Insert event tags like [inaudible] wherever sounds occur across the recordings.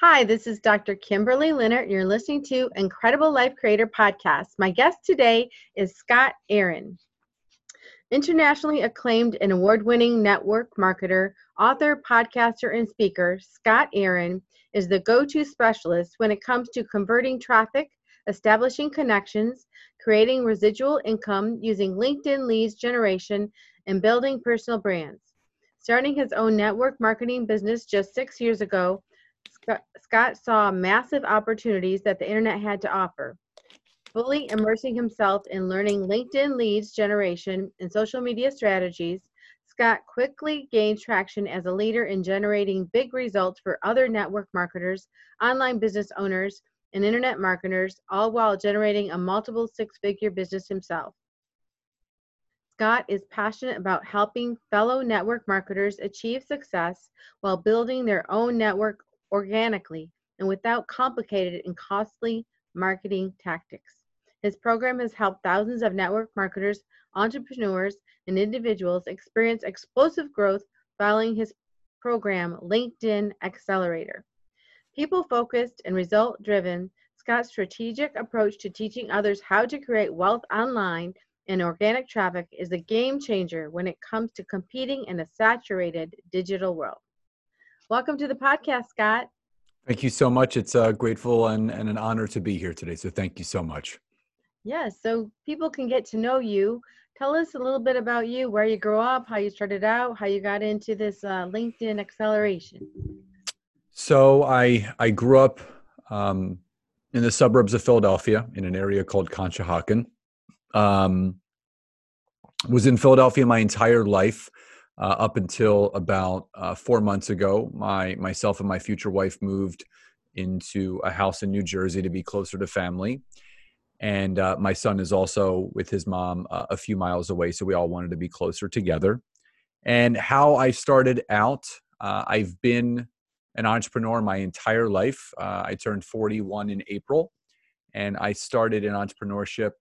Hi, this is Dr. Kimberley Linert, you're listening to Incredible Life Creator Podcast. My guest today is Scott Aaron. Internationally acclaimed and award winning network marketer, author, podcaster, and speaker, Scott Aaron is the go to specialist when it comes to converting traffic, establishing connections, creating residual income using LinkedIn leads generation, and building personal brands. Starting his own network marketing business just six years ago, Scott saw massive opportunities that the internet had to offer. Fully immersing himself in learning LinkedIn leads generation and social media strategies, Scott quickly gained traction as a leader in generating big results for other network marketers, online business owners, and internet marketers, all while generating a multiple six figure business himself. Scott is passionate about helping fellow network marketers achieve success while building their own network organically and without complicated and costly marketing tactics. His program has helped thousands of network marketers, entrepreneurs, and individuals experience explosive growth following his program, LinkedIn Accelerator. People focused and result driven, Scott's strategic approach to teaching others how to create wealth online and organic traffic is a game changer when it comes to competing in a saturated digital world. Welcome to the podcast, Scott. Thank you so much. It's uh, grateful and, and an honor to be here today. So thank you so much. Yes, so people can get to know you. Tell us a little bit about you, where you grew up, how you started out, how you got into this uh, LinkedIn acceleration. So I I grew up um, in the suburbs of Philadelphia in an area called Conshohocken. Um, was in Philadelphia my entire life uh, up until about uh, four months ago. My myself and my future wife moved into a house in New Jersey to be closer to family, and uh, my son is also with his mom uh, a few miles away, so we all wanted to be closer together. And how I started out, uh, I've been an entrepreneur my entire life. Uh, I turned 41 in April, and I started in entrepreneurship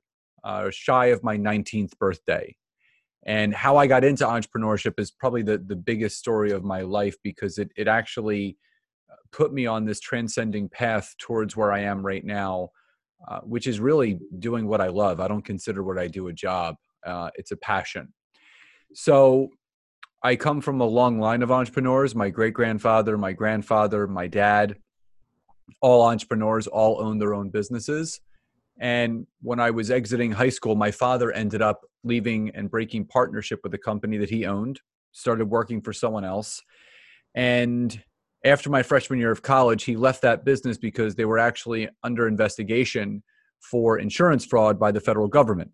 shy of my 19th birthday and how I got into entrepreneurship is probably the, the biggest story of my life because it, it actually uh, put me on this transcending path towards where I am right now, uh, which is really doing what I love. I don't consider what I do a job, uh, it's a passion. So I come from a long line of entrepreneurs. My great grandfather, my grandfather, my dad, all entrepreneurs, all own their own businesses. And when I was exiting high school, my father ended up leaving and breaking partnership with a company that he owned, started working for someone else. And after my freshman year of college, he left that business because they were actually under investigation for insurance fraud by the federal government.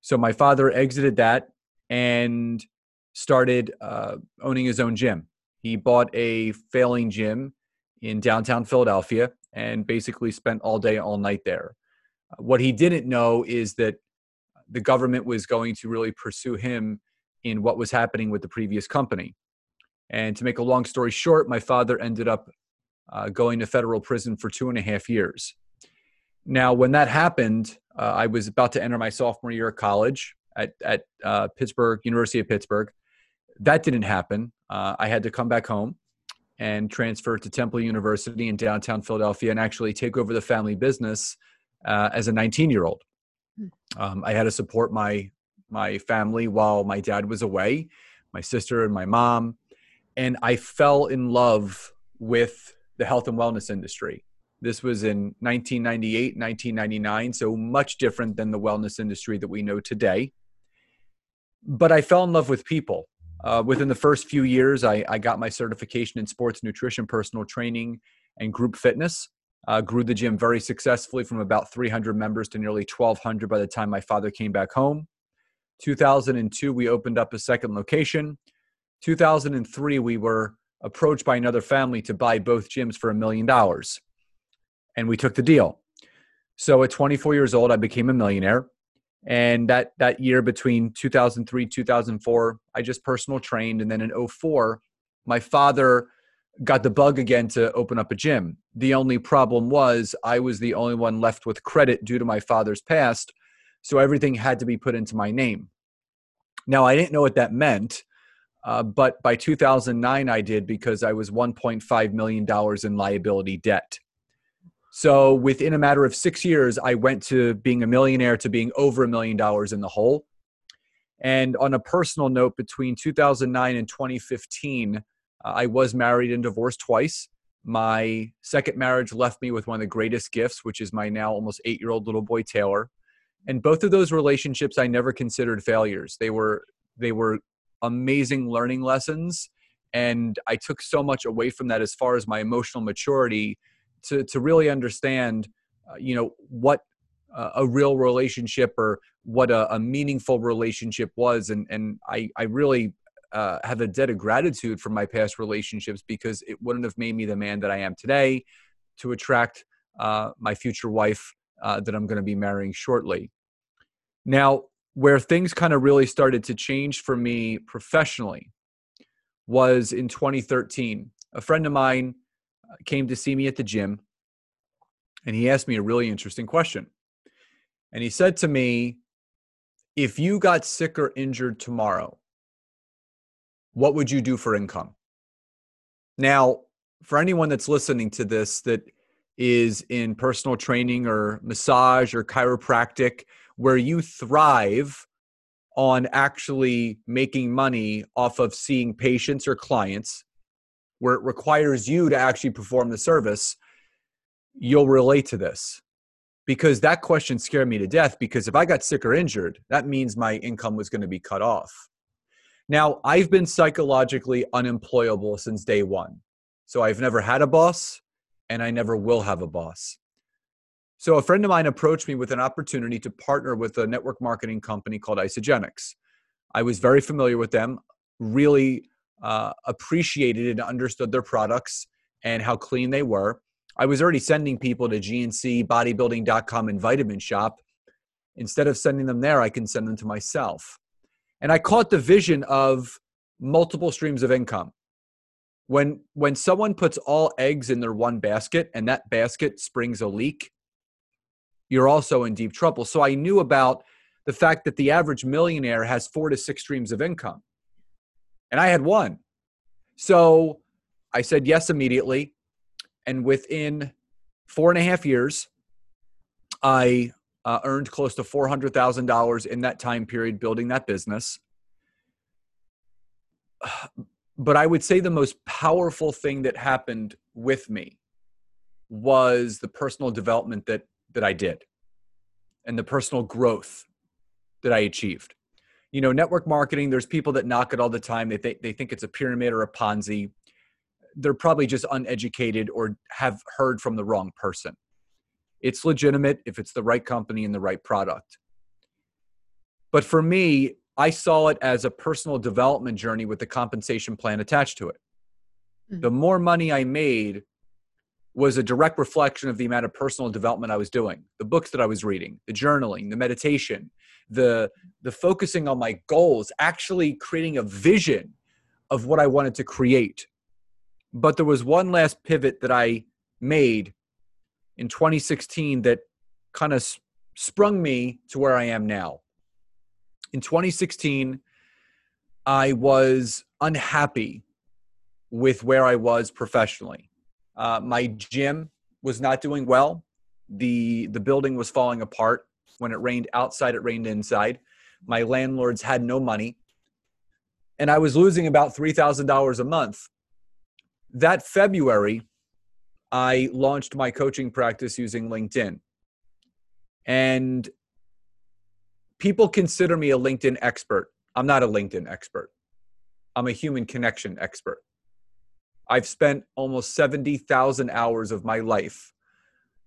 So my father exited that and started uh, owning his own gym. He bought a failing gym in downtown Philadelphia and basically spent all day, all night there. What he didn't know is that the government was going to really pursue him in what was happening with the previous company. And to make a long story short, my father ended up uh, going to federal prison for two and a half years. Now, when that happened, uh, I was about to enter my sophomore year of college at, at uh, Pittsburgh, University of Pittsburgh. That didn't happen. Uh, I had to come back home and transfer to Temple University in downtown Philadelphia and actually take over the family business uh, as a 19 year old. Hmm. Um, I had to support my my family while my dad was away, my sister and my mom, and I fell in love with the health and wellness industry. This was in 1998, 1999, so much different than the wellness industry that we know today. But I fell in love with people. Uh, within the first few years, I, I got my certification in sports nutrition, personal training, and group fitness uh, grew the gym very successfully from about 300 members to nearly 1,200 by the time my father came back home. 2002, we opened up a second location. 2003, we were approached by another family to buy both gyms for a million dollars. And we took the deal. So at 24 years old, I became a millionaire. And that, that year between 2003, 2004, I just personal trained. And then in 04, my father got the bug again to open up a gym. The only problem was I was the only one left with credit due to my father's past. So everything had to be put into my name. Now, I didn't know what that meant Uh, but by 2009, I did because I was $1.5 million in liability debt. So within a matter of six years, I went to being a millionaire to being over a million dollars in the hole. And on a personal note, between 2009 and 2015, uh, I was married and divorced twice. My second marriage left me with one of the greatest gifts, which is my now almost eight year old little boy, Taylor. And both of those relationships I never considered failures. They were, they were amazing learning lessons. And I took so much away from that as far as my emotional maturity to, to really understand, uh, you know, what uh, a real relationship or what a, a, meaningful relationship was. And, and I, I really uh, have a debt of gratitude for my past relationships because it wouldn't have made me the man that I am today to attract uh, my future wife uh, that I'm going to be marrying shortly. Now, where things kind of really started to change for me professionally was in 2013. A friend of mine uh, came to see me at the gym and he asked me a really interesting question. And he said to me, If you got sick or injured tomorrow, what would you do for income? Now, for anyone that's listening to this that is in personal training or massage or chiropractic, where you thrive on actually making money off of seeing patients or clients, where it requires you to actually perform the service, you'll relate to this. Because that question scared me to death. Because if I got sick or injured, that means my income was going to be cut off. Now, I've been psychologically unemployable since day one. So I've never had a boss and I never will have a boss. So a friend of mine approached me with an opportunity to partner with a network marketing company called Isagenix. I was very familiar with them, really uh, appreciated and understood their products and how clean they were. I was already sending people to GNC, bodybuilding.com, and Vitamin Shoppe. Instead of sending them there, I can send them to myself. And I caught the vision of multiple streams of income. When when someone puts all eggs in their one basket and that basket springs a leak, you're also in deep trouble. So I knew about the fact that the average millionaire has four to six streams of income. And I had one. So I said yes immediately. And within four and a half years, I uh, earned close to $400,000 in that time period building that business. [sighs] But I would say the most powerful thing that happened with me was the personal development that that I did and the personal growth that I achieved. You know, network marketing, there's people that knock it all the time. They, th- they think it's a pyramid or a Ponzi. They're probably just uneducated or have heard from the wrong person. It's legitimate if it's the right company and the right product. But for me, I saw it as a personal development journey with the compensation plan attached to it. Mm-hmm. The more money I made was a direct reflection of the amount of personal development I was doing, the books that I was reading, the journaling, the meditation, the the focusing on my goals, actually creating a vision of what I wanted to create. But there was one last pivot that I made in 2016 that kind of sprung me to where I am now. In 2016, I was unhappy with where I was professionally. Uh, my gym was not doing well. The the building was falling apart. When it rained outside, it rained inside. My landlords had no money, and I was losing about three thousand dollars a month. That February, I launched my coaching practice using LinkedIn. And people consider me a LinkedIn expert. I'm not a LinkedIn expert. I'm a human connection expert. I've spent almost 70,000 hours of my life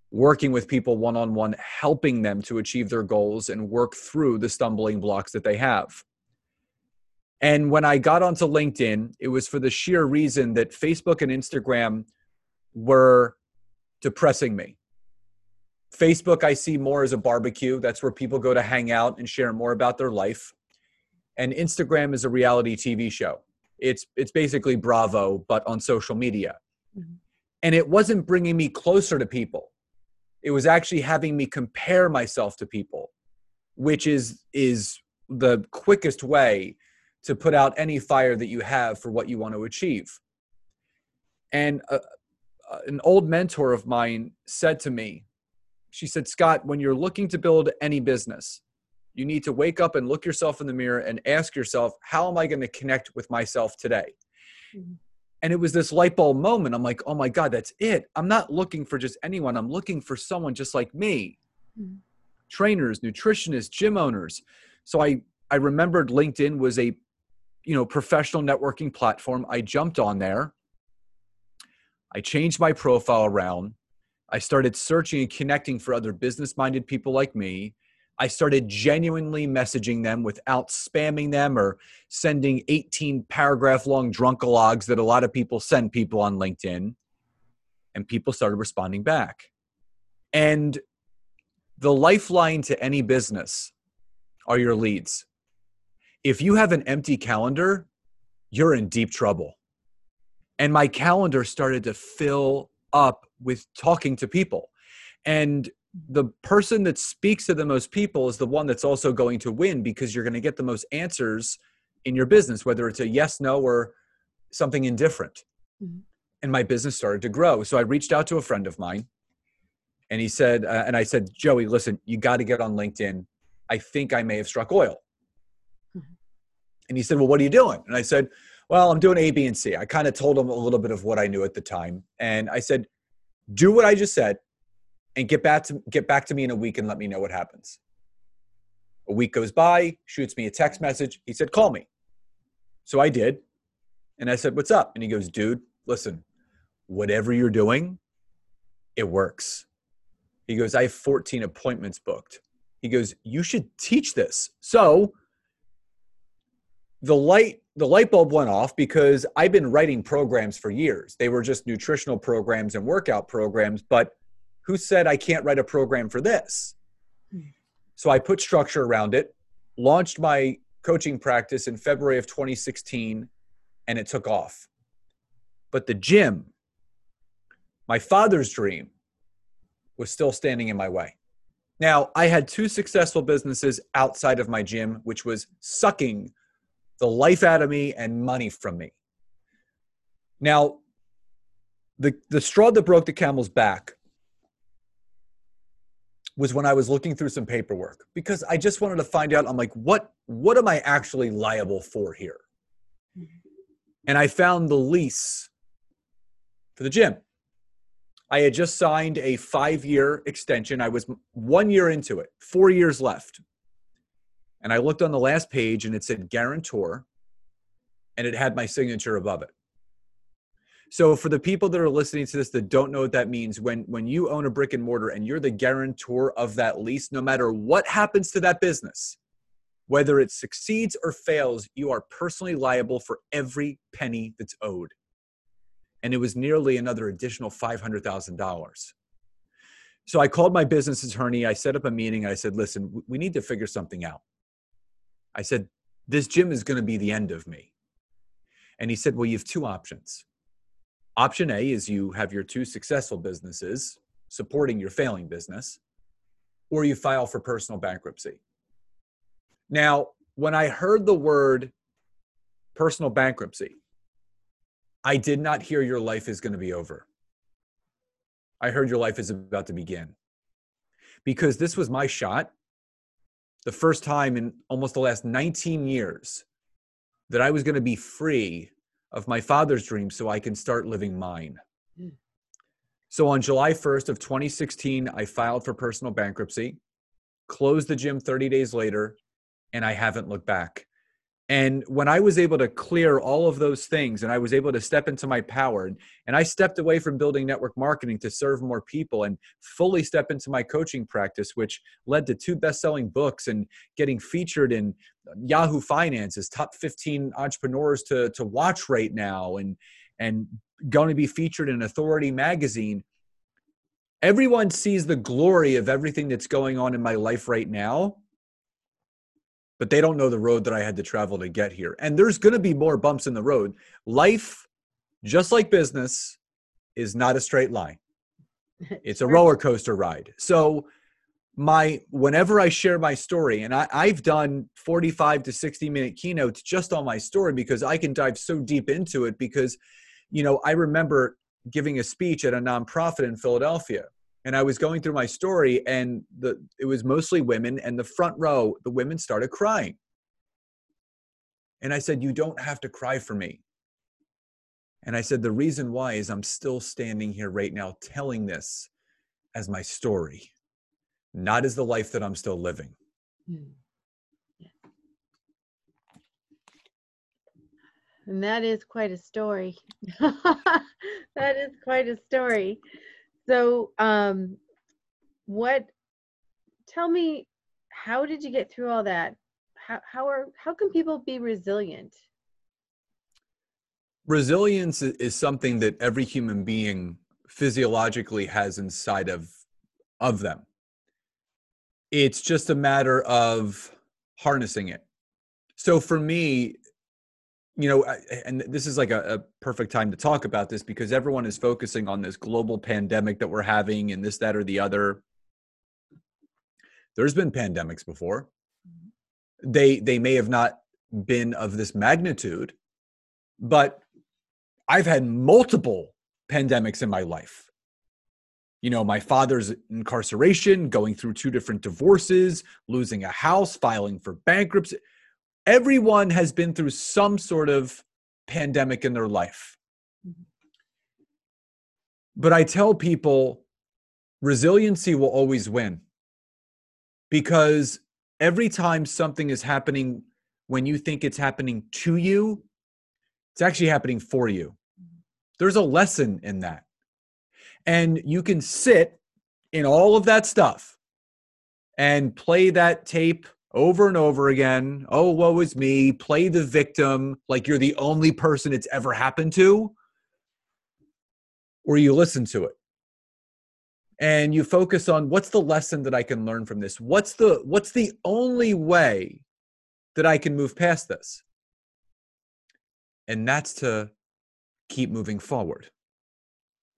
working with people one on one, helping them to achieve their goals and work through the stumbling blocks that they have. And when I got onto LinkedIn, it was for the sheer reason that Facebook and Instagram were depressing me. Facebook, I see more as a barbecue. That's where people go to hang out and share more about their life. And Instagram is a reality TV show. It's it's basically Bravo, but on social media. Mm-hmm. And it wasn't bringing me closer to people. It was actually having me compare myself to people, which is is the quickest way to put out any fire that you have for what you want to achieve. And uh, an old mentor of mine said to me, she said, Scott, when you're looking to build any business, you need to wake up and look yourself in the mirror and ask yourself, how am I going to connect with myself today? Mm-hmm. And it was this light bulb moment. I'm like, oh my God, that's it. I'm not looking for just anyone. I'm looking for someone just like me. Mm-hmm. Trainers, nutritionists, gym owners. So I I remembered LinkedIn was a you know professional networking platform. I jumped on there. I changed my profile around. I started searching and connecting for other business minded people like me. I started genuinely messaging them without spamming them or sending 18 paragraph long drunkalogs that a lot of people send people on LinkedIn. And people started responding back. And the lifeline to any business are your leads. If you have an empty calendar, you're in deep trouble. And my calendar started to fill up with talking to people. And the person that speaks to the most people is the one that's also going to win because you're going to get the most answers in your business, whether it's a yes, no, or something indifferent. Mm-hmm. And my business started to grow. So I reached out to a friend of mine and he said, uh, and I said, Joey, listen, you got to get on LinkedIn. I think I may have struck oil. Mm-hmm. And he said, well, what are you doing? And I said, well, I'm doing A, B, and C. I kind of told him a little bit of what I knew at the time. And I said, do what I just said and get back to get back to me in a week and let me know what happens. A week goes by, shoots me a text message. He said, "Call me." So I did. And I said, "What's up?" And he goes, "Dude, listen. Whatever you're doing, it works." He goes, "I have 14 appointments booked." He goes, "You should teach this." So the light the light bulb went off because I've been writing programs for years. They were just nutritional programs and workout programs, but who said I can't write a program for this? Hmm. So I put structure around it, launched my coaching practice in February of 2016, and it took off. But the gym, my father's dream, was still standing in my way. Now, I had two successful businesses outside of my gym, which was sucking the life out of me and money from me. Now, the, the straw that broke the camel's back was when I was looking through some paperwork because I just wanted to find out I'm like what what am I actually liable for here? Mm-hmm. And I found the lease for the gym. I had just signed a 5-year extension. I was 1 year into it, 4 years left. And I looked on the last page and it said guarantor and it had my signature above it. So for the people that are listening to this that don't know what that means, when when you own a brick and mortar and you're the guarantor of that lease, no matter what happens to that business, whether it succeeds or fails, you are personally liable for every penny that's owed. And it was nearly another additional $500,000. So I called my business attorney. I set up a meeting. I said, listen, we need to figure something out. I said, this gym is going to be the end of me. And he said, well, you have two options Option A is you have your two successful businesses supporting your failing business, or you file for personal bankruptcy. Now, when I heard the word personal bankruptcy, I did not hear your life is going to be over. I heard your life is about to begin. Because this was my shot, the first time in almost the last 19 years that I was going to be free of my father's dream so I can start living mine. Mm. So on July 1st of 2016, I filed for personal bankruptcy, closed the gym 30 days later, and I haven't looked back. And when I was able to clear all of those things and I was able to step into my power, and I stepped away from building network marketing to serve more people and fully step into my coaching practice, which led to two best selling books and getting featured in Yahoo Finances, top 15 entrepreneurs to, to watch right now, and, and going to be featured in Authority magazine. Everyone sees the glory of everything that's going on in my life right now but they don't know the road that I had to travel to get here. And there's going to be more bumps in the road. Life, just like business, is not a straight line. [laughs] It's a roller coaster ride. So my whenever I share my story, and I, I've done 45 to 60 minute keynotes just on my story because I can dive so deep into it. Because, you know, I remember giving a speech at a nonprofit in Philadelphia, and I was going through my story, and the it was mostly women, and the front row, the women started crying. And I said, You don't have to cry for me. And I said, The reason why is I'm still standing here right now telling this as my story, not as the life that I'm still living. Mm. And that is quite a story. [laughs] that is quite a story. So, um, what, tell me, how did you get through all that? How, how are, how can people be resilient? Resilience is something that every human being physiologically has inside of of them. It's just a matter of harnessing it. So for me, you know, and this is like a, a, perfect time to talk about this because everyone is focusing on this global pandemic that we're having and this, that, or the other. There's been pandemics before. Mm-hmm. They they may have not been of this magnitude, but I've had multiple pandemics in my life. You know, my father's incarceration, going through two different divorces, losing a house, filing for bankruptcy. Everyone has been through some sort of pandemic in their life. But I tell people resiliency will always win because every time something is happening when you think it's happening to you, it's actually happening for you. There's a lesson in that. And you can sit in all of that stuff and play that tape over and over again. Oh, woe is me. Play the victim like you're the only person it's ever happened to. Or you listen to it and you focus on what's the lesson that I can learn from this? What's the what's the only way that I can move past this? And that's to keep moving forward.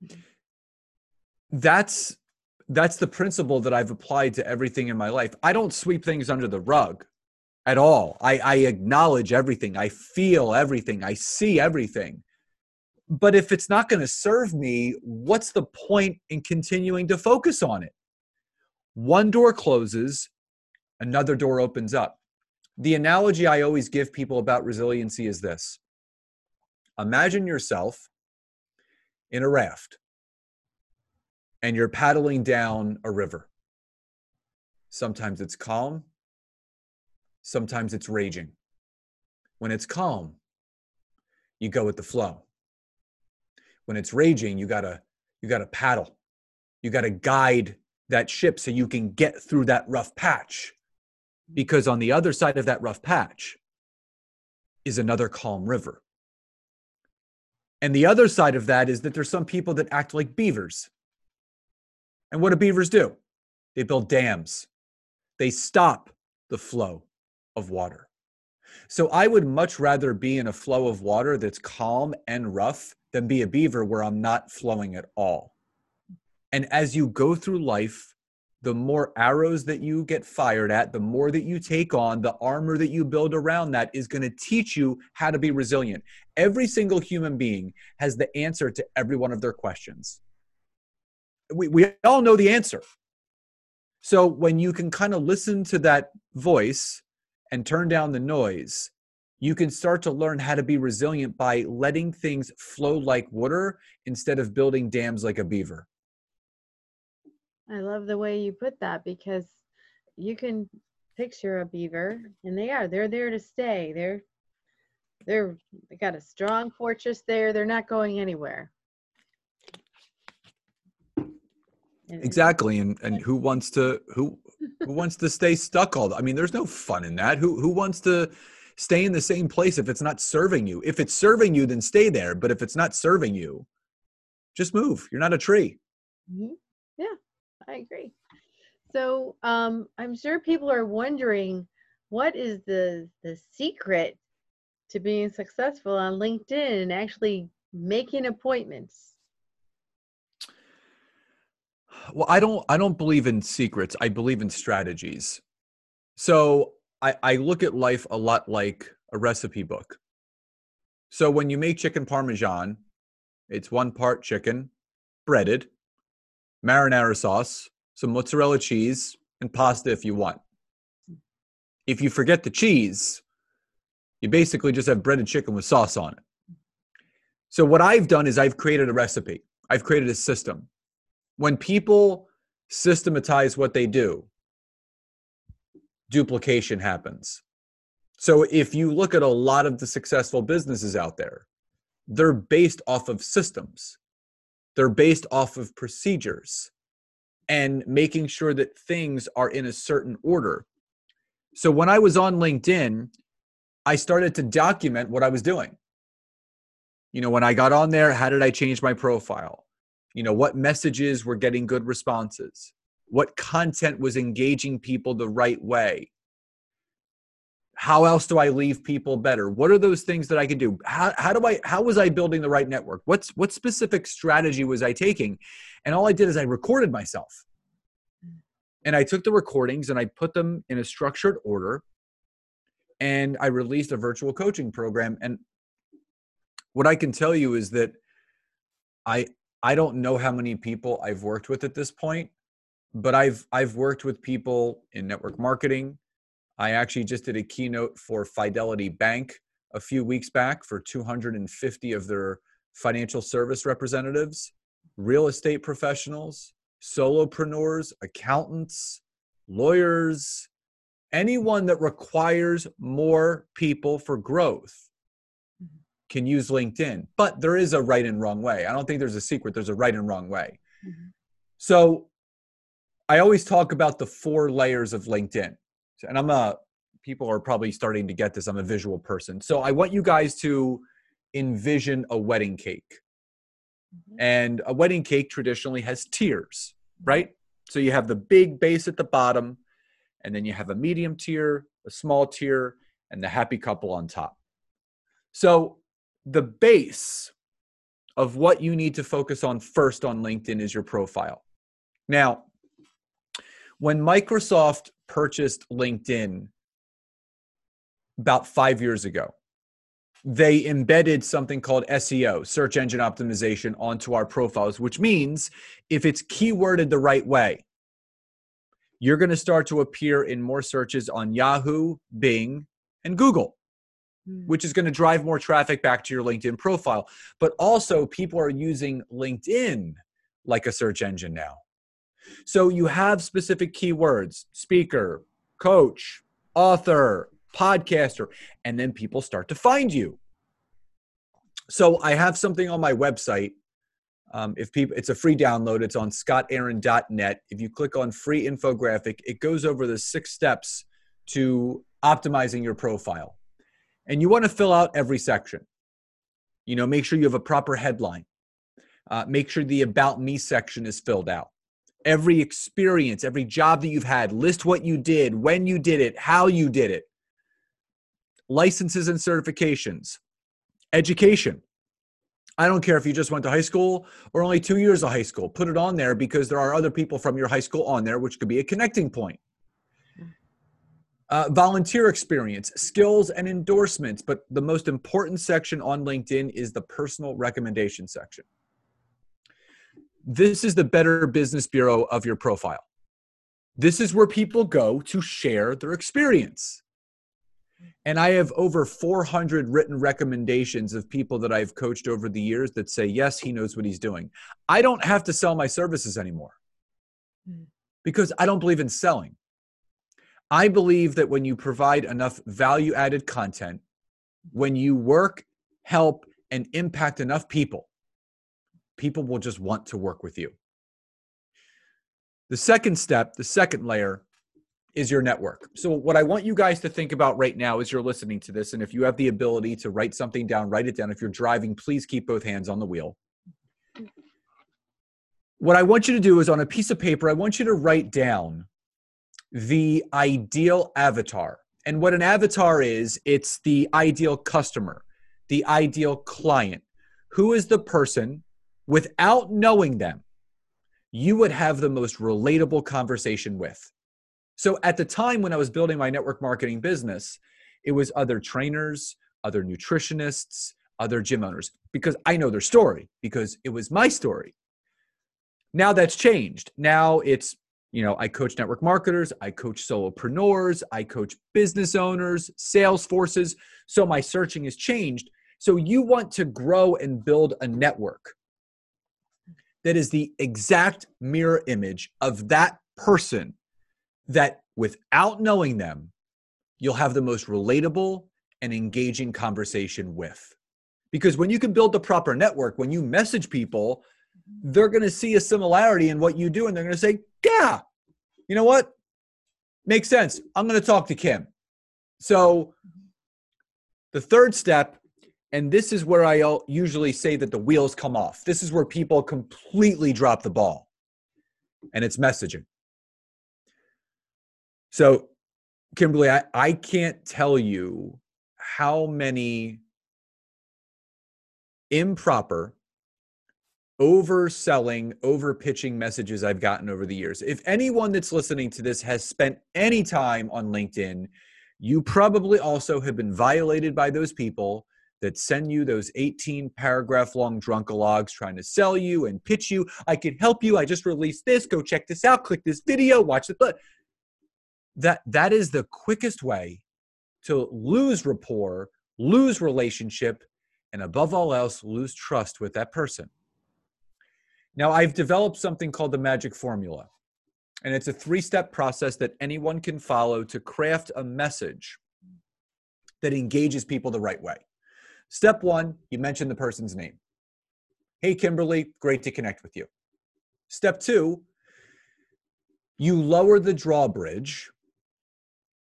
Mm-hmm. That's that's the principle that I've applied to everything in my life. I don't sweep things under the rug at all. I, I acknowledge everything. I feel everything. I see everything. But if it's not going to serve me, what's the point in continuing to focus on it? One door closes, another door opens up. The analogy I always give people about resiliency is this Imagine yourself in a raft and you're paddling down a river. Sometimes it's calm, sometimes it's raging. When it's calm, you go with the flow. When it's raging, you gotta you gotta paddle. You gotta guide that ship so you can get through that rough patch. Because on the other side of that rough patch is another calm river. And the other side of that is that there's some people that act like beavers. And what do beavers do? They build dams, they stop the flow of water. So I would much rather be in a flow of water that's calm and rough than be a beaver where I'm not flowing at all. And as you go through life, the more arrows that you get fired at, the more that you take on, the armor that you build around that is going to teach you how to be resilient. Every single human being has the answer to every one of their questions. We, we all know the answer. So when you can kind of listen to that voice and turn down the noise, you can start to learn how to be resilient by letting things flow like water instead of building dams like a beaver. I love the way you put that because you can picture a beaver and they are they're there to stay. They're they're they got a strong fortress there. They're not going anywhere. Exactly and and who wants to who who wants to stay stuck all the, i mean there's no fun in that who who wants to stay in the same place if it's not serving you if it's serving you then stay there but if it's not serving you just move you're not a tree mm-hmm. yeah I agree. So um, I'm sure people are wondering what is the the secret to being successful on LinkedIn and actually making appointments. Well, I don't I don't believe in secrets. I believe in strategies. So I, I look at life a lot like a recipe book. So when you make chicken parmesan, it's one part chicken, breaded, marinara sauce, some mozzarella cheese, and pasta if you want. If you forget the cheese, you basically just have breaded chicken with sauce on it. So what I've done is I've created a recipe. I've created a system. When people systematize what they do, duplication happens. So if you look at a lot of the successful businesses out there, they're based off of systems. They're based off of procedures and making sure that things are in a certain order. So when I was on LinkedIn, I started to document what I was doing. You know, when I got on there, how did I change my profile? You know, what messages were getting good responses? What content was engaging people the right way? How else do I leave people better? What are those things that I could do? How, how do I how was I building the right network? What's what specific strategy was I taking? And all I did is I recorded myself. And I took the recordings and I put them in a structured order and I released a virtual coaching program. And what I can tell you is that I I don't know how many people I've worked with at this point, but I've I've worked with people in network marketing. I actually just did a keynote for Fidelity Bank a few weeks back for 250 of their financial service representatives, real estate professionals, solopreneurs, accountants, lawyers, anyone that requires more people for growth. Can use LinkedIn. But there is a right and wrong way. I don't think there's a secret, there's a right and wrong way. Mm-hmm. So I always talk about the four layers of LinkedIn. And I'm a, people are probably starting to get this. I'm a visual person. So I want you guys to envision a wedding cake. Mm-hmm. And a wedding cake traditionally has tiers, right? So you have the big base at the bottom, and then you have a medium tier, a small tier, and the happy couple on top. So the base of what you need to focus on first on LinkedIn is your profile. Now, when Microsoft purchased LinkedIn about five years ago, they embedded something called SEO, search engine optimization, onto our profiles, which means if it's keyworded the right way, you're going to start to appear in more searches on Yahoo, Bing, and Google. Which is going to drive more traffic back to your LinkedIn profile. But also, people are using LinkedIn like a search engine now. So you have specific keywords speaker, coach, author, podcaster, and then people start to find you. So I have something on my website um, if people, it's a free download. It's on scottaaron.net. If you click on free infographic, it goes over the six steps to optimizing your profile. And you want to fill out every section. You know, make sure you have a proper headline. Uh, make sure the about me section is filled out. Every experience, every job that you've had, list what you did, when you did it, how you did it. Licenses and certifications, education I don't care if you just went to high school or only two years of high school. Put it on there because there are other people from your high school on there, which could be a connecting point. Uh, volunteer experience, skills, and endorsements. But the most important section on LinkedIn is the personal recommendation section. This is the Better Business Bureau of your profile. This is where people go to share their experience. And I have over 400 written recommendations of people that I've coached over the years that say, yes, he knows what he's doing. I don't have to sell my services anymore mm. because I don't believe in selling. I believe that when you provide enough value added content, when you work, help, and impact enough people, people will just want to work with you. The second step, the second layer, is your network. So, what I want you guys to think about right now as you're listening to this, and if you have the ability to write something down, write it down. If you're driving, please keep both hands on the wheel. What I want you to do is on a piece of paper, I want you to write down the ideal avatar. And what an avatar is, it's the ideal customer, the ideal client. Who is the person without knowing them you would have the most relatable conversation with. So at the time when I was building my network marketing business, it was other trainers, other nutritionists, other gym owners, because I know their story, because it was my story. Now that's changed. Now it's, you know, I coach network marketers, I coach solopreneurs, I coach business owners, sales forces. So my searching has changed. So you want to grow and build a network that is the exact mirror image of that person that without knowing them, you'll have the most relatable and engaging conversation with. Because when you can build the proper network, when you message people, they're going to see a similarity in what you do and they're going to say, yeah, you know what? Makes sense. I'm going to talk to Kim. So the third step, and this is where I usually say that the wheels come off. This is where people completely drop the ball, and it's messaging. So, Kimberley, I, I can't tell you how many improper, overselling, over pitching messages I've gotten over the years. If anyone that's listening to this has spent any time on LinkedIn, you probably also have been violated by those people that send you those 18 paragraph long drunkalogs trying to sell you and pitch you. I can help you. I just released this. Go check this out. Click this video. Watch the that that is the quickest way to lose rapport, lose relationship, and above all else, lose trust with that person. Now, I've developed something called the magic formula, and it's a three step process that anyone can follow to craft a message that engages people the right way. Step one, you mention the person's name. Hey, Kimberley, great to connect with you. Step two, you lower the drawbridge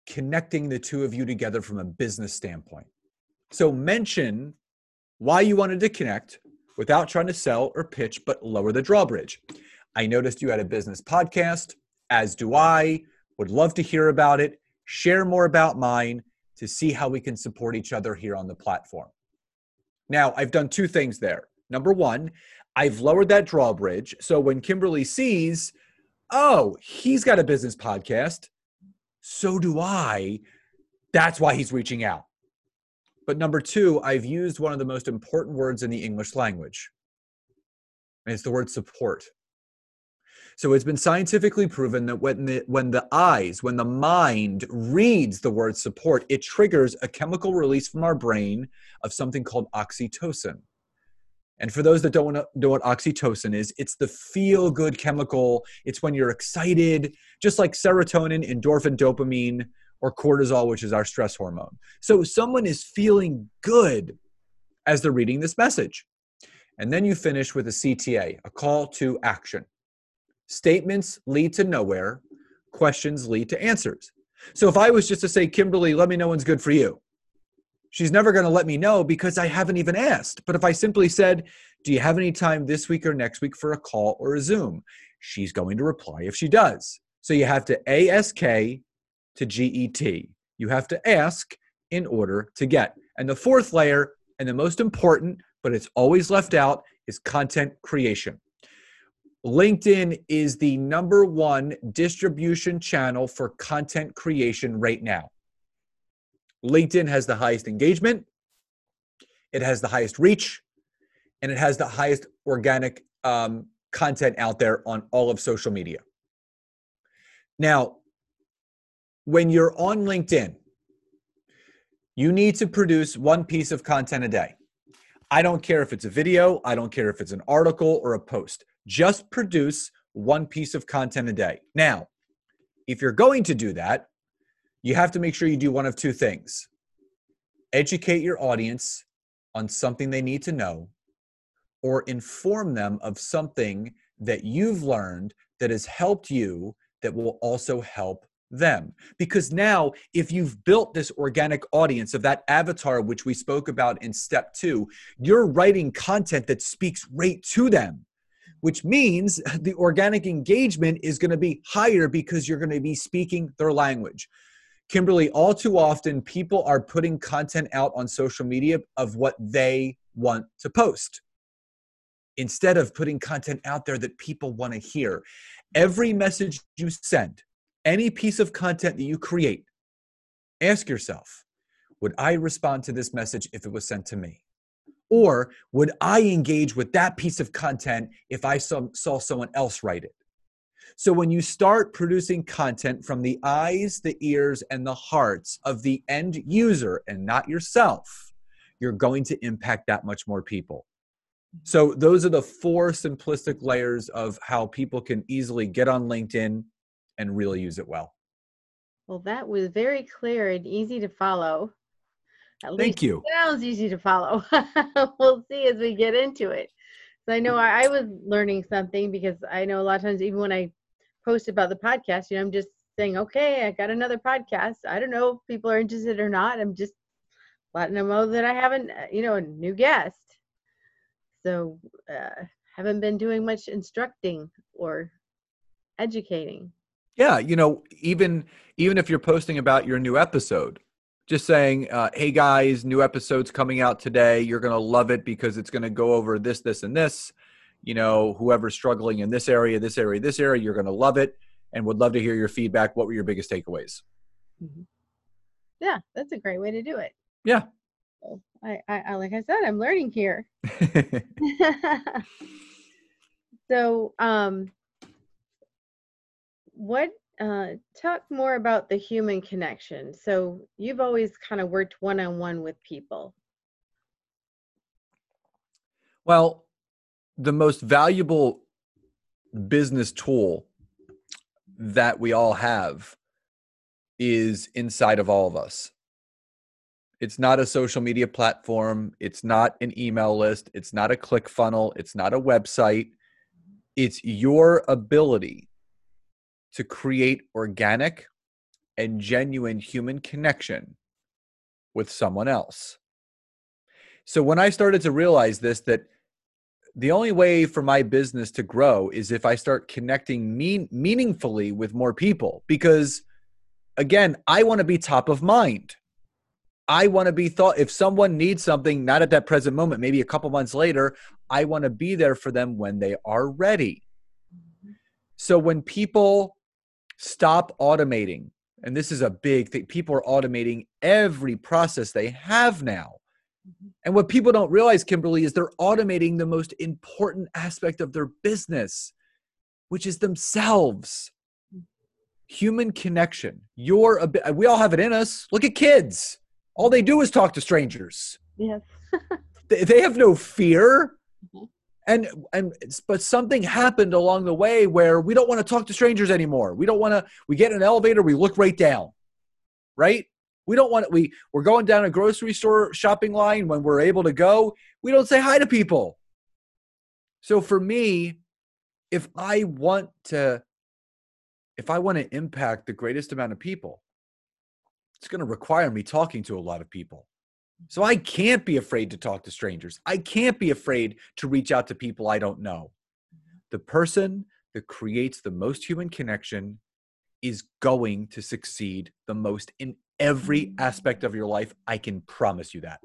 connecting the two of you together from a business standpoint. So mention why you wanted to connect without trying to sell or pitch, but lower the drawbridge. I noticed you had a business podcast, as do I. Would love to hear about it. Share more about mine to see how we can support each other here on the platform. Now, I've done two things there. Number one, I've lowered that drawbridge. So when Kimberley sees, oh, he's got a business podcast, so do I. That's why he's reaching out. But number two, I've used one of the most important words in the English language, and it's the word support. So it's been scientifically proven that when the when the eyes, when the mind reads the word support, it triggers a chemical release from our brain of something called oxytocin. And for those that don't know what oxytocin is, it's the feel good chemical. It's when you're excited, just like serotonin, endorphin, dopamine, or cortisol, which is our stress hormone. So someone is feeling good as they're reading this message. And then you finish with a CTA, a call to action. Statements lead to nowhere, questions lead to answers. So if I was just to say, Kimberley, let me know when's good for you, she's never going to let me know because I haven't even asked. But if I simply said, Do you have any time this week or next week for a call or a Zoom? She's going to reply if she does. So you have to ASK to GET. You have to ask in order to get. And the fourth layer, and the most important, but it's always left out, is content creation. LinkedIn is the number one distribution channel for content creation right now. LinkedIn has the highest engagement, it has the highest reach, and it has the highest organic um, content out there on all of social media. Now, when you're on LinkedIn, you need to produce one piece of content a day. I don't care if it's a video, I don't care if it's an article or a post. Just produce one piece of content a day. Now, if you're going to do that, you have to make sure you do one of two things educate your audience on something they need to know, or inform them of something that you've learned that has helped you that will also help them. Because now, if you've built this organic audience of that avatar, which we spoke about in step two, you're writing content that speaks right to them, which means [laughs] the organic engagement is going to be higher because you're going to be speaking their language. Kimberley, all too often people are putting content out on social media of what they want to post. instead of putting content out there that people want to hear. Every message you send, any piece of content that you create, ask yourself would I respond to this message if it was sent to me? Or would I engage with that piece of content if I saw, saw someone else write it? So when you start producing content from the eyes, the ears, and the hearts of the end user and not yourself, you're going to impact that much more people. So those are the four simplistic layers of how people can easily get on LinkedIn and really use it well. Well, that was very clear and easy to follow. At Thank you. sounds easy to follow. [laughs] we'll see as we get into it. So I know I, I was learning something because I know a lot of times, even when I post about the podcast, you know, I'm just saying, okay, I got another podcast. I don't know if people are interested or not. I'm just letting them know that I haven't, uh, you know, a new guest. So uh, haven't been doing much instructing or educating. Yeah, you know, even even if you're posting about your new episode, just saying, uh, "Hey guys, new episode's coming out today. You're gonna love it because it's gonna go over this, this, and this." You know, whoever's struggling in this area, this area, this area, you're gonna love it, and would love to hear your feedback. What were your biggest takeaways? Mm-hmm. Yeah, that's a great way to do it. Yeah. So I, I, I like I said, I'm learning here. [laughs] [laughs] so, um, what uh, talk more about the human connection. So you've always kind of worked one on one with people. Well, the most valuable business tool that we all have is inside of all of us. It's not a social media platform. It's not an email list. It's not a click funnel. It's not a website. It's your ability to create organic and genuine human connection with someone else. So when I started to realize this, that the only way for my business to grow is if I start connecting mean, meaningfully with more people. Because again, I want to be top of mind. I want to be thought if someone needs something, not at that present moment, maybe a couple months later, I want to be there for them when they are ready. Mm-hmm. So when people Stop automating. And this is a big thing. People are automating every process they have now. Mm-hmm. And what people don't realize, Kimberley, is they're automating the most important aspect of their business, which is themselves. Mm. Human connection. You're a we all have it in us. Look at kids. All they do is talk to strangers. Yes. [laughs] they, they have no fear. And and but something happened along the way where we don't want to talk to strangers anymore. We don't want to we get in an elevator we look right down right? We don't want we we're going down a grocery store shopping line when we're able to go we don't say hi to people. So for me if i want to if i want to impact the greatest amount of people it's going to require me talking to a lot of people so I can't be afraid to talk to strangers. I can't be afraid to reach out to people I don't know. Mm-hmm. The person that creates the most human connection is going to succeed the most in every aspect of your life. I can promise you that.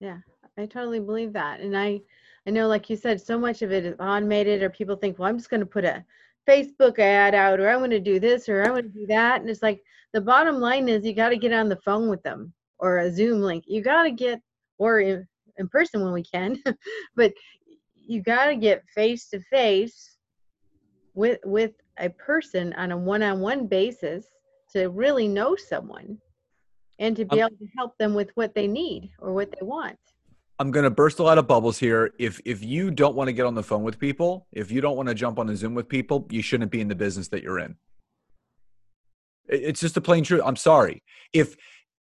Yeah, I totally believe that. And I I know like you said so much of it is automated or people think, "Well, I'm just going to put a Facebook ad out or I'm going to do this or I'm going to do that." And it's like the bottom line is you got to get on the phone with them or a Zoom link. You got to get, or in, in person when we can, [laughs] but you got to get face to face with with a person on a one-on-one basis to really know someone and to be um, able to help them with what they need or what they want. I'm going to burst a lot of bubbles here. If if you don't want to get on the phone with people, if you don't want to jump on a Zoom with people, you shouldn't be in the business that you're in. It's just a plain truth. I'm sorry. If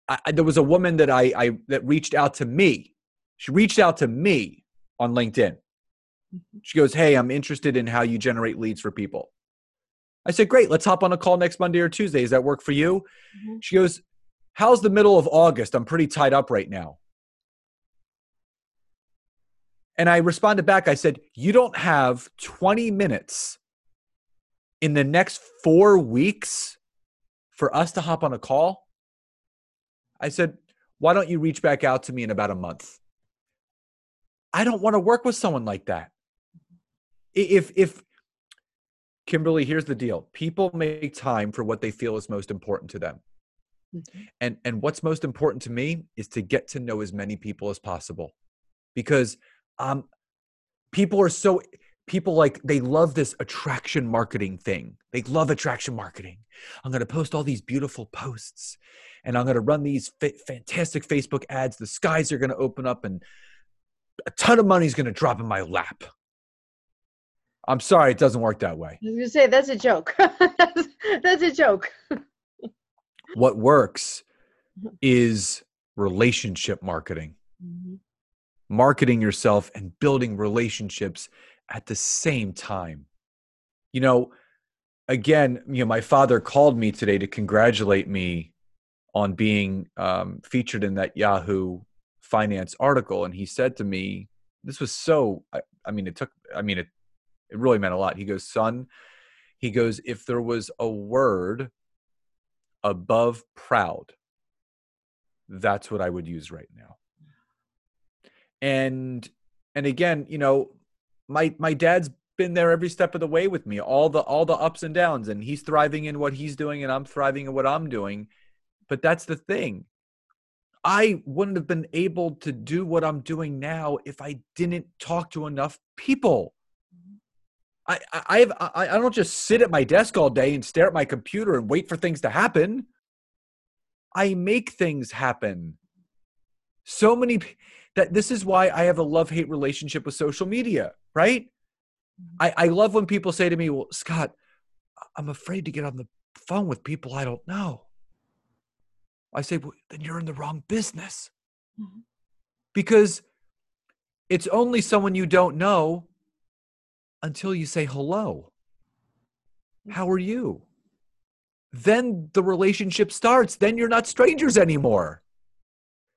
I, there was a woman that I, I that reached out to me. She reached out to me on LinkedIn. Mm-hmm. She goes, "Hey, I'm interested in how you generate leads for people." I said, "Great, let's hop on a call next Monday or Tuesday. Does that work for you?" Mm-hmm. She goes, "How's the middle of August? I'm pretty tied up right now." And I responded back. I said, "You don't have 20 minutes in the next 4 weeks for us to hop on a call?" I said, why don't you reach back out to me in about a month? I don't want to work with someone like that. If if Kimberley, here's the deal. People make time for what they feel is most important to them. Mm-hmm. And and what's most important to me is to get to know as many people as possible. Because um people are so people like they love this attraction marketing thing. They love attraction marketing. I'm going to post all these beautiful posts and I'm going to run these fa- fantastic Facebook ads. The skies are going to open up and a ton of money is going to drop in my lap. I'm sorry, it doesn't work that way. I was going to say that's a joke. that's, [laughs] that's a joke. what works is relationship marketing. Mm-hmm. Marketing yourself and building relationships at the same time. You know, again, you know, my father called me today to congratulate me on being um, featured in that Yahoo Finance article, and he said to me, "This was so. I, I mean, it took. I mean, it it really meant a lot." He goes, "Son," he goes, "If there was a word above proud, that's what I would use right now." And and again, you know, my my dad's been there every step of the way with me, all the all the ups and downs, and he's thriving in what he's doing, and I'm thriving in what I'm doing but that's the thing. I wouldn't have been able to do what I'm doing now if I didn't talk to enough people. Mm-hmm. I I have, I, I don't just sit at my desk all day and stare at my computer and wait for things to happen. I make things happen. So many that this is why I have a love hate relationship with social media, right? I, I love when people say to me, Well, Scott, I'm afraid to get on the phone with people I don't know. I say, well, then you're in the wrong business. Mm-hmm. Because it's only someone you don't know until you say hello. How are you? Then the relationship starts. Then you're not strangers anymore.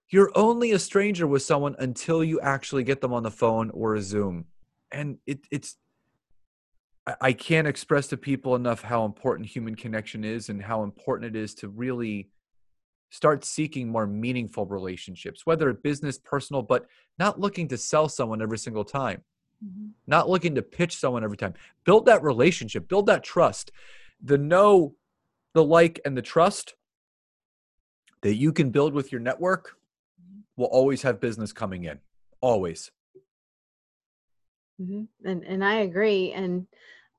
You're only a stranger with someone until you actually get them on the phone or a Zoom. And it, it's, I can't express to people enough how important human connection is and how important it is to really start seeking more meaningful relationships, whether it's business, personal, but not looking to sell someone every single time, mm-hmm. not looking to pitch someone every time. Build that relationship, build that trust. The know, the like, and the trust that you can build with your network. Will always have business coming in. Always. Mm-hmm. And and I agree. And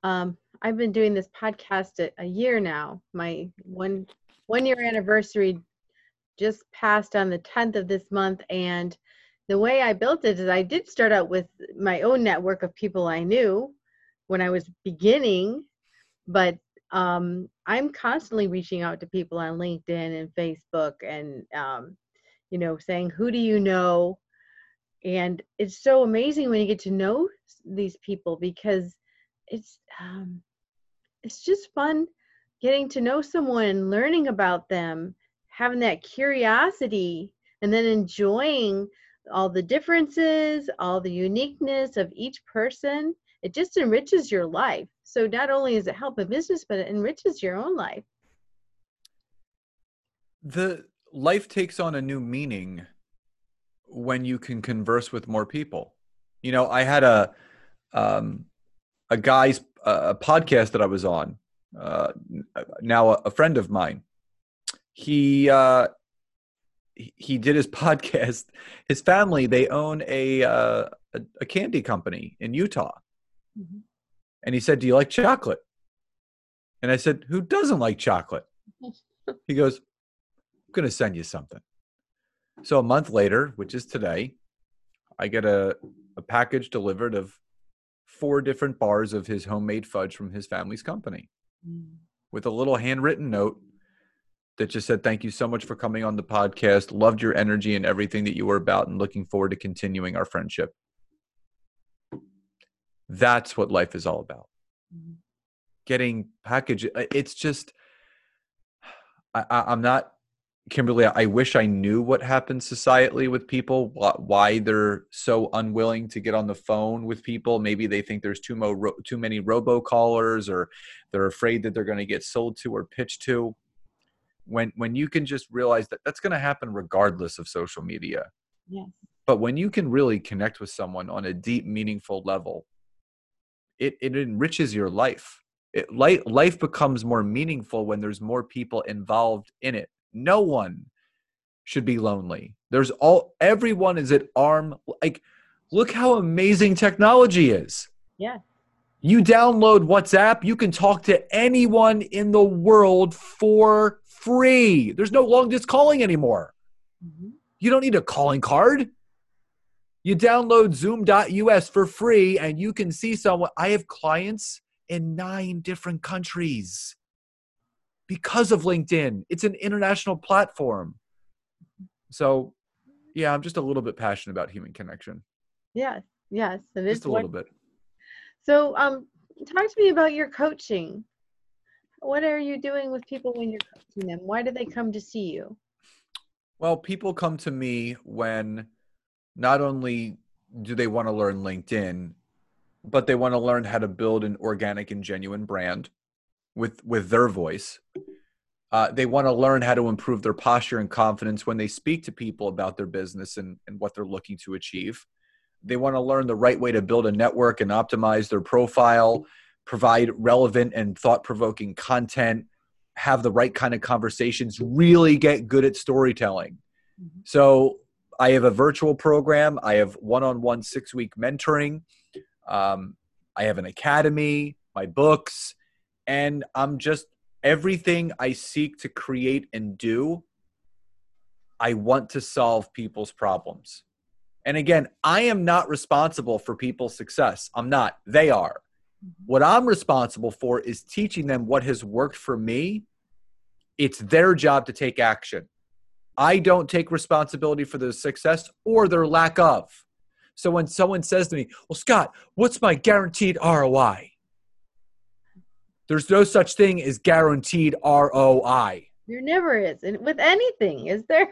um, I've been doing this podcast a, a year now. My one one year anniversary just passed on the 10th of this month and the way I built it is I did start out with my own network of people I knew when I was beginning, but um, I'm constantly reaching out to people on LinkedIn and Facebook and, um, you know, saying, who do you know? And it's so amazing when you get to know these people because it's, um, it's just fun getting to know someone, learning about them, having that curiosity and then enjoying all the differences, all the uniqueness of each person, it just enriches your life. So not only does it help a business, but it enriches your own life. The life takes on a new meaning when you can converse with more people. You know, I had a um, a guy's uh, a podcast that I was on. Uh, now a, a friend of mine he uh, he did his [laughs] podcast. His family they own a uh, a, a, candy company in Utah, mm-hmm. and he said, "Do you like chocolate?" And I said, "Who doesn't like chocolate?" [laughs] he goes, "I'm going to send you something." So a month later, which is today, I get a a package delivered of four different bars of his homemade fudge from his family's company, mm. with a little handwritten note that just said thank you so much for coming on the podcast loved your energy and everything that you were about and looking forward to continuing our friendship that's what life is all about mm-hmm. getting package uh, it's just I, i'm not kimberley i wish i knew what happens societally with people why they're so unwilling to get on the phone with people maybe they think there's too, mo- too many robocallers or they're afraid that they're going to get sold to or pitched to when when you can just realize that that's going to happen regardless of social media yes But when you can really connect with someone on a deep, meaningful level, it, it enriches your life. It, life. Life becomes more meaningful when there's more people involved in it. No one should be lonely. There's all everyone is at arm like look how amazing technology is. Yeah. You download WhatsApp, you can talk to anyone in the world for free. There's no long distance calling anymore. Mm-hmm. You don't need a calling card. You download zoom.us for free and you can see someone. I have clients in nine different countries because of LinkedIn. It's an international platform. So, yeah, I'm just a little bit passionate about human connection. Yes, yes. And just a little bit. So, um, talk to me about your coaching. What are you doing with people when you're coaching them? Why do they come to see you? Well, people come to me when not only do they want to learn LinkedIn, but they want to learn how to build an organic and genuine brand with with their voice. Uh, they want to learn how to improve their posture and confidence when they speak to people about their business and, and what they're looking to achieve. They want to learn the right way to build a network and optimize their profile, provide relevant and thought provoking content, have the right kind of conversations, really get good at storytelling. Mm-hmm. So, I have a virtual program, I have one on one six week mentoring, um, I have an academy, my books, and I'm just everything I seek to create and do. I want to solve people's problems. And again, I am not responsible for people's success. I'm not. They are. Mm-hmm. What I'm responsible for is teaching them what has worked for me. It's their job to take action. I don't take responsibility for their success or their lack of. So when someone says to me, Well, Scott, what's my guaranteed ROI? There's no such thing as guaranteed ROI. There never is. And with anything, is there?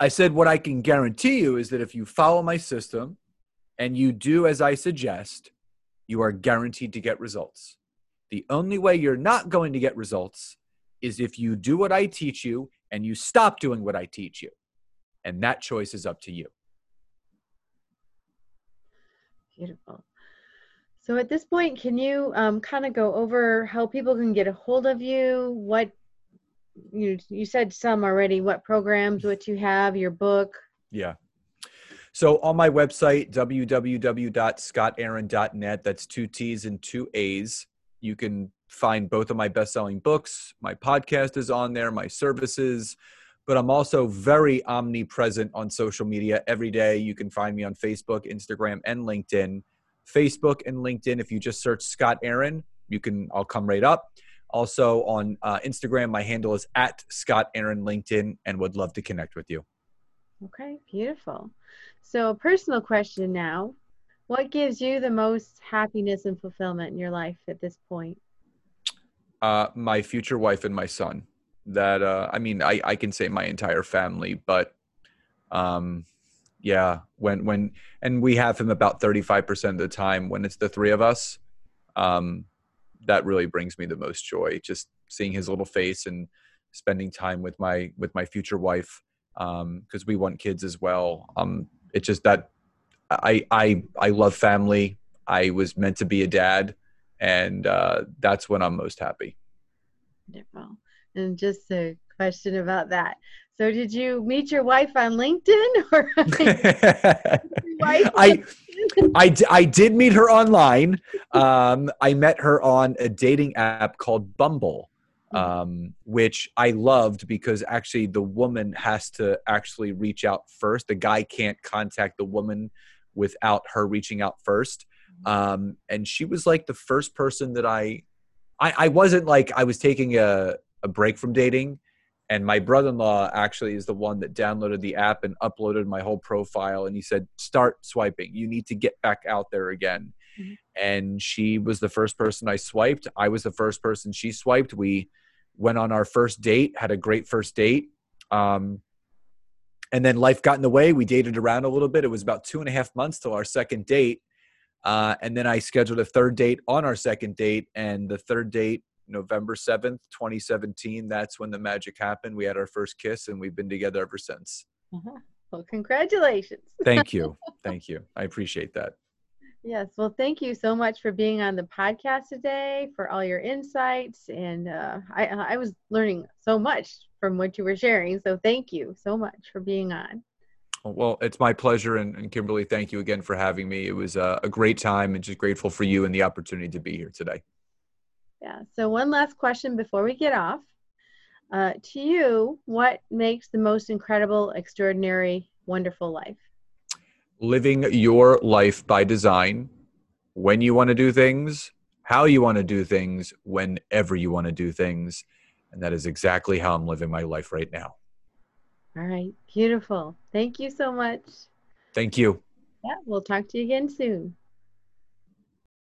I said, what I can guarantee you is that if you follow my system and you do as I suggest, you are guaranteed to get results. The only way you're not going to get results is if you do what I teach you and you stop doing what I teach you. And that choice is up to you. Beautiful. So at this point, can you um, kind of go over how people can get a hold of you? What you you said some already. What programs? What you have? Your book? Yeah. So on my website, www.scottaaron.net, that's two T's and two A's. You can find both of my best-selling books. My podcast is on there. My services. But I'm also very omnipresent on social media every day. You can find me on Facebook, Instagram, and LinkedIn. Facebook and LinkedIn, if you just search Scott Aaron, you can, I'll come right up. Also on uh, Instagram, my handle is at Scott Aaron LinkedIn and would love to connect with you. Okay, beautiful. So, a personal question now. What gives you the most happiness and fulfillment in your life at this point? Uh, my future wife and my son. That, uh, I mean, I, I can say my entire family, but um, yeah, when, when, and we have him about 35% of the time when it's the three of us. Um, that really brings me the most joy just seeing his little face and spending time with my with my future wife because um, we want kids as well. Um it's just that i i i love family. I was meant to be a dad and uh that's when i'm most happy. Wonderful and just a question about that so did you meet your wife on linkedin [laughs] or [laughs] [laughs] I, I, I did meet her online. Um, I met her on a dating app called Bumble, hmm. um, which I loved because actually the woman has to actually reach out first. The guy can't contact the woman without her reaching out first. Hmm. Um, and she was like the first person that I, I, I wasn't like I was taking a, a break from dating and my brother-in-law actually is the one that downloaded the app and uploaded my whole profile and he said start swiping. You need to get back out there again. Mm-hmm. and she was the first person i swiped. I was the first person she swiped. We went on our first date had a great first date um, and then life got in the way. We dated around a little bit. It was about two and a half months till our second date uh, and then i scheduled a third date on our second date and the third date November 7th, 2017. That's when the magic happened. We had our first kiss and we've been together ever since. Uh-huh. Well, congratulations. [laughs] Thank you. Thank you. I appreciate that. Yes. Well, thank you so much for being on the podcast today, for all your insights. And uh, I, I was learning so much from what you were sharing. So thank you so much for being on. Well, it's my pleasure. And, and Kimberley, thank you again for having me. It was a, a great time and just grateful for you and the opportunity to be here today. Yeah. So, one last question before we get off. Uh, to you, what makes the most incredible, extraordinary, wonderful life? Living your life by design, when you want to do things, how you want to do things, whenever you want to do things. And that is exactly how I'm living my life right now. All right. Beautiful. Thank you so much. Thank you. Yeah. We'll talk to you again soon.